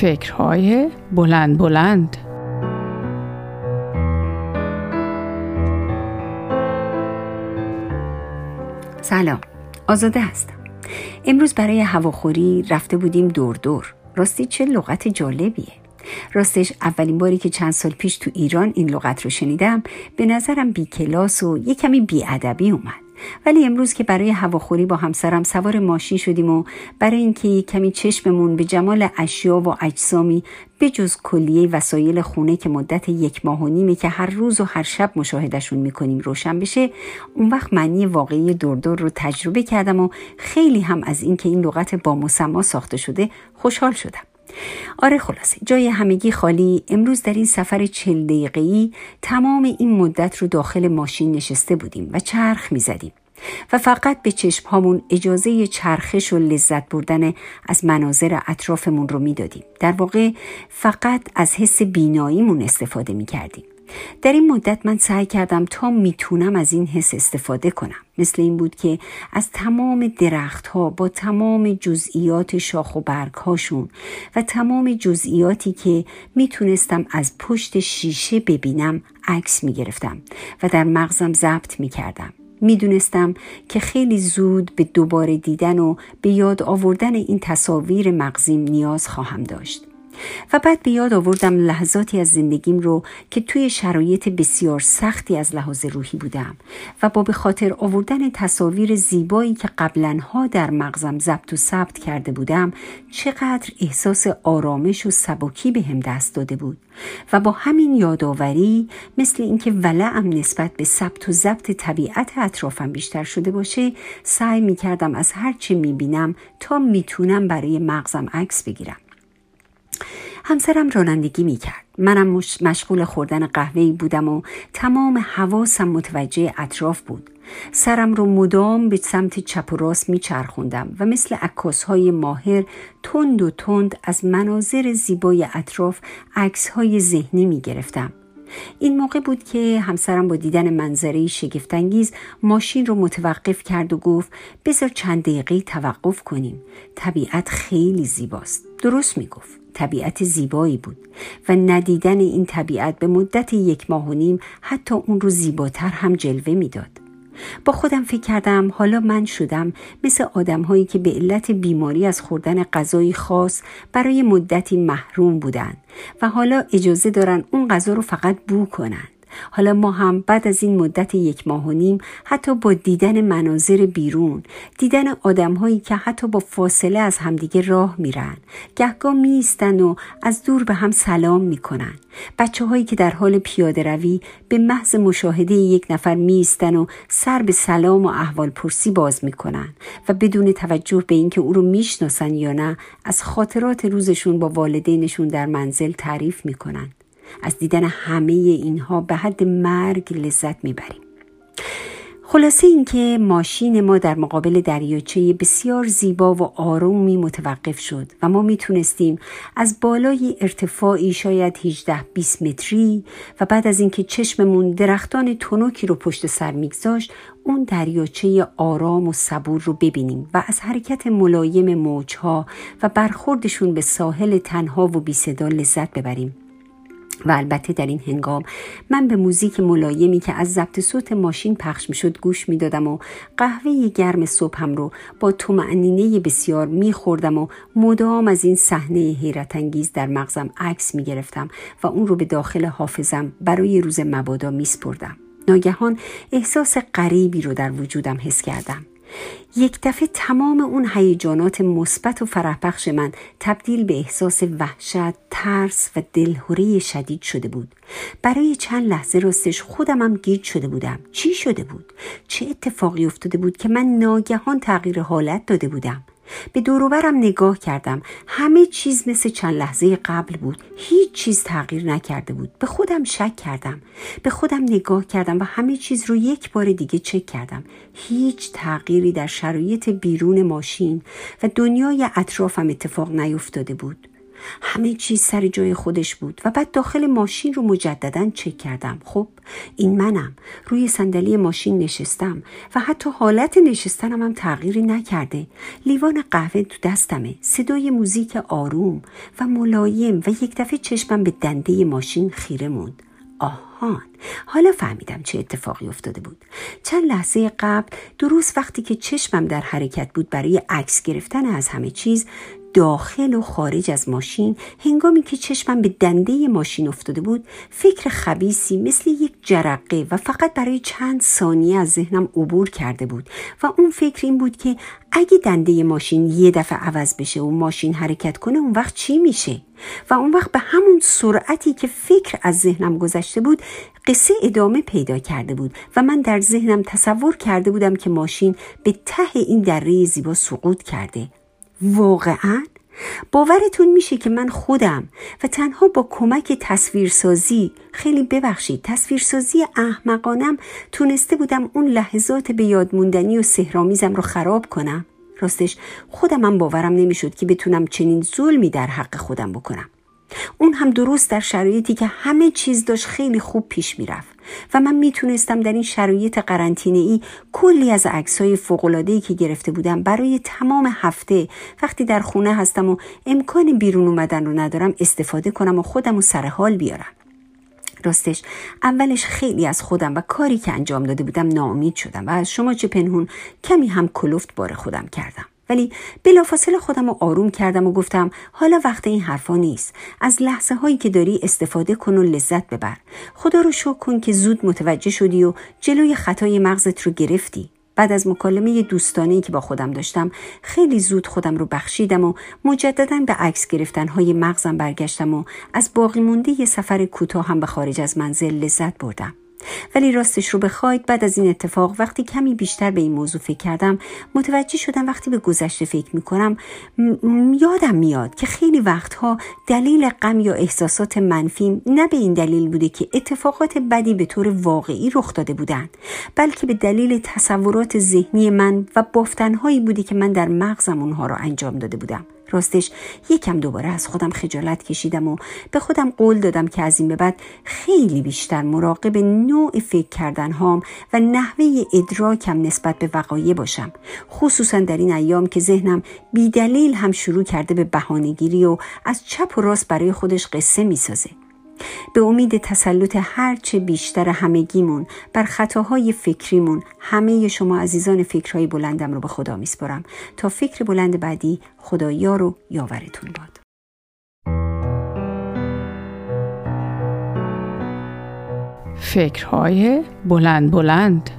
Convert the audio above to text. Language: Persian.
فکرهای بلند بلند. سلام آزاده هستم. امروز برای هواخوری رفته بودیم دور دور. راستی چه لغت جالبیه. راستش اولین باری که چند سال پیش تو ایران این لغت رو شنیدم به نظرم بی کلاس و یه کمی بی ادبی اومد. ولی امروز که برای هواخوری با همسرم سوار ماشین شدیم و برای اینکه کمی چشممون به جمال اشیا و اجسامی بجز کلیه وسایل خونه که مدت یک ماه و نیمه که هر روز و هر شب مشاهدشون می‌کنیم روشن بشه اون وقت معنی واقعی دور رو تجربه کردم و خیلی هم از اینکه این لغت با مسما ساخته شده خوشحال شدم. آره خلاصه جای همگی خالی. امروز در این سفر چل دقیقه‌ای تمام این مدت رو داخل ماشین نشسته بودیم و چرخ می‌زدیم و فقط به چشم هامون اجازه چرخش و لذت بردن از مناظر اطرافمون رو می‌دادیم. در واقع فقط از حس بیناییمون استفاده می کردیم در این مدت من سعی کردم تا می‌تونم از این حس استفاده کنم. مثل این بود که از تمام درختها با تمام جزئیات شاخ و برگ هاشون و تمام جزئیاتی که می‌تونستم از پشت شیشه ببینم عکس می‌گرفتم و در مغزم ضبط می‌کردم. می‌دونستم که خیلی زود به دوباره دیدن و به یاد آوردن این تصاویر مغزیم نیاز خواهم داشت. و بعد به یاد آوردم لحظاتی از زندگیم رو که توی شرایط بسیار سختی از لحاظ روحی بودم و با به خاطر آوردن تصاویر زیبایی که قبلنها در مغزم ضبط و ثبت کرده بودم چقدر احساس آرامش و سبکی به هم دست داده بود و با همین یادآوری مثل اینکه ولعم نسبت به ثبت و ضبط طبیعت اطرافم بیشتر شده باشه سعی می کردم از هر چه می بینم تا می‌تونم برای مغزم عکس بگیرم. همسرم رانندگی می کرد. منم مشغول خوردن قهوه بودم و تمام حواسم متوجه اطراف بود. سرم رو مدام به سمت چپ و راست میچرخوندم و مثل عکاس های ماهر تند و تند از مناظر زیبای اطراف عکس های ذهنی می گرفتم. این موقع بود که همسرم با دیدن منظره شگفتانگیز ماشین رو متوقف کرد و گفت بذار چند دقیقه توقف کنیم طبیعت خیلی زیباست درست می‌گفت طبیعت زیبایی بود و ندیدن این طبیعت به مدت یک ماه و نیم حتی اون رو زیباتر هم جلوه می‌داد. با خودم فکر کردم حالا من شدم مثل آدم هایی که به علت بیماری از خوردن غذایی خاص برای مدتی محروم بودند و حالا اجازه دارن اون غذا رو فقط بو کنن. حالا ما هم بعد از این مدت یک ماه و نیم حتی با دیدن مناظر بیرون دیدن آدمهایی که حتی با فاصله از همدیگه راه میرن گهگاه میستن و از دور به هم سلام می‌کنن. بچه هایی که در حال پیاده روی به محض مشاهده یک نفر میستن و سر به سلام و احوال پرسی باز می‌کنن و بدون توجه به اینکه او رو می‌شناسن یا نه از خاطرات روزشون با والدینشون در منزل تعریف می‌کنن. از دیدن همه اینها به حد مرگ لذت می‌بریم. خلاصه اینکه ماشین ما در مقابل دریاچه بسیار زیبا و آرومی متوقف شد و ما می‌تونستیم از بالای ارتفاعی شاید 18 20 متری و بعد از اینکه چشممون درختان تنوکی رو پشت سر میگذاشت اون دریاچه آرام و صبور رو ببینیم و از حرکت ملایم موجها و برخوردشون به ساحل تنها و بی صدا لذت ببریم. و البته در این هنگام من به موزیک ملایمی که از ضبط صوت ماشین پخش می‌شد گوش می‌دادم و قهوه گرم صبحم رو با طمأنینه بسیار میخوردم و مدام از این صحنه حیرت انگیز در مغزم عکس می‌گرفتم و اون رو به داخل حافظم برای روز مبادا میسپردم. ناگهان احساس غریبی رو در وجودم حس کردم. یک دفعه تمام اون هیجانات مثبت و فرحبخش من تبدیل به احساس وحشت، ترس و دلهوری شدید شده بود. برای چند لحظه راستش خودم هم گیج شده بودم. چی شده بود؟ چه اتفاقی افتاده بود که من ناگهان تغییر حالت داده بودم؟ به دوروبرم نگاه کردم. همه چیز مثل چند لحظه قبل بود. هیچ چیز تغییر نکرده بود. به خودم شک کردم. به خودم نگاه کردم و همه چیز رو یک بار دیگه چک کردم. هیچ تغییری در شرایط بیرون ماشین و دنیای اطرافم اتفاق نیفتاده بود. همه چیز سر جای خودش بود و بعد داخل ماشین رو مجددا چک کردم. خب این منم. روی صندلی ماشین نشستم و حتی حالت نشستنم هم تغییری نکرده. لیوان قهوه تو دستمه صدای موزیک آروم و ملایم و یک دفعه چشمم به دنده ماشین خیره موند. آهان. حالا فهمیدم چه اتفاقی افتاده بود. چند لحظه قبل درست وقتی که چشمم در حرکت بود برای عکس گرفتن از همه چیز داخل و خارج از ماشین هنگامی که چشمم به دنده ماشین افتاده بود فکر خبیسی مثل یک جرقه و فقط برای چند ثانیه از ذهنم عبور کرده بود و اون فکر این بود که اگه دنده ماشین یه دفعه عوض بشه و ماشین حرکت کنه اون وقت چی میشه؟ و اون وقت به همون سرعتی که فکر از ذهنم گذشته بود قصه ادامه پیدا کرده بود و من در ذهنم تصور کرده بودم که ماشین به ته این دره زیبا سقوط کرده. واقعا؟ باورتون میشه که من خودم و تنها با کمک تصویرسازی خیلی ببخشید تصویرسازی احمقانم تونسته بودم اون لحظات به یاد موندنی و سهرامیزم رو خراب کنم. راستش خودم هم باورم نمی‌شد که بتونم چنین ظلمی در حق خودم بکنم. اون هم درست در شرایطی که همه چیز داشت خیلی خوب پیش می‌رفت. و من می‌تونستم در این شرایط قرنطینه ای کلی از عکسای فوق‌العاده‌ای که گرفته بودم برای تمام هفته وقتی در خونه هستم و امکان بیرون اومدن رو ندارم استفاده کنم و خودم رو سر حال بیارم. راستش اولش خیلی از خودم و کاری که انجام داده بودم ناامید شدم و از شما چه پنهون کمی هم کلفت بار خودم کردم. ولی بلافاصله خودم رو آروم کردم و گفتم حالا وقت این حرفا نیست. از لحظه هایی که داری استفاده کن و لذت ببر. خدا رو شکر کن که زود متوجه شدی و جلوی خطای مغزت رو گرفتی. بعد از مکالمه دوستانه که با خودم داشتم خیلی زود خودم رو بخشیدم و مجددا به عکس گرفتن های مغزم برگشتم و از باقی مونده یه سفر کوتاه هم به خارج از منزل لذت بردم. ولی راستش رو بخواید بعد از این اتفاق وقتی کمی بیشتر به این موضوع فکر کردم متوجه شدم وقتی به گذشته فکر می‌کنم یادم میاد که خیلی وقتها دلیل غم یا احساسات منفی نه به این دلیل بوده که اتفاقات بدی به طور واقعی رخ داده بودند بلکه به دلیل تصورات ذهنی من و بافتنهایی بوده که من در مغزم اونها را انجام داده بودم. راستش یکم دوباره از خودم خجالت کشیدم و به خودم قول دادم که از این به بعد خیلی بیشتر مراقب نوع فکر کردن هام و نحوه ادراکم نسبت به وقایع باشم. خصوصا در این ایام که ذهنم بیدلیل هم شروع کرده به بهانهگیری و از چپ و راست برای خودش قصه می‌سازه. به امید تسلط هرچه بیشتر همگیمون بر خطاهای فکریمون همه شما عزیزان فکرهای بلندم رو به خدا میسپرم تا فکر بلند بعدی خدایا رو یاورتون باد. فکرهای بلند بلند.